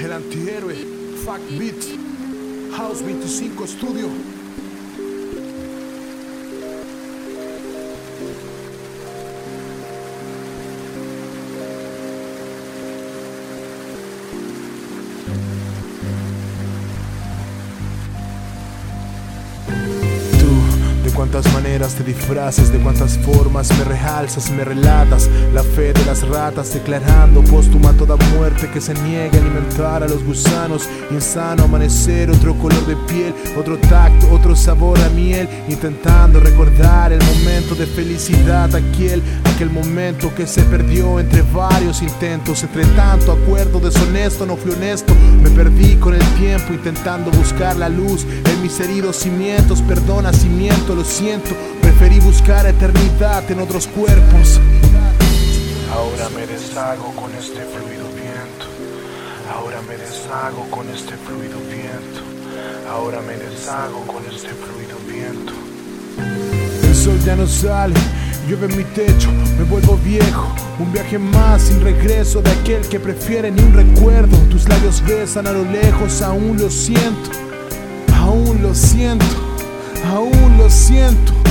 El antihéroe, Fuck Beat, House 25 Studio. Cuántas maneras te disfraces, de cuántas formas me realzas, me relatas. La fe de las ratas, declarando póstuma toda muerte que se niega a alimentar a los gusanos. Insano amanecer, otro color de piel, otro tacto, otro sabor a miel, intentando recordar el momento de felicidad, aquel, aquel momento que se perdió entre varios intentos, entre tanto acuerdo deshonesto, no fui honesto, me perdí con el tiempo intentando buscar la luz en mis heridos cimientos, perdona cimiento lo siento, preferí buscar eternidad en otros cuerpos. Ahora me deshago con este fluido viento. Ahora me deshago con este fluido viento. Ahora me deshago con este fluido viento. El sol ya no sale, llueve mi techo, me vuelvo viejo. Un viaje más sin regreso de aquel que prefiere ni un recuerdo. Tus labios besan a lo lejos, aún lo siento, aún lo siento, aún lo siento.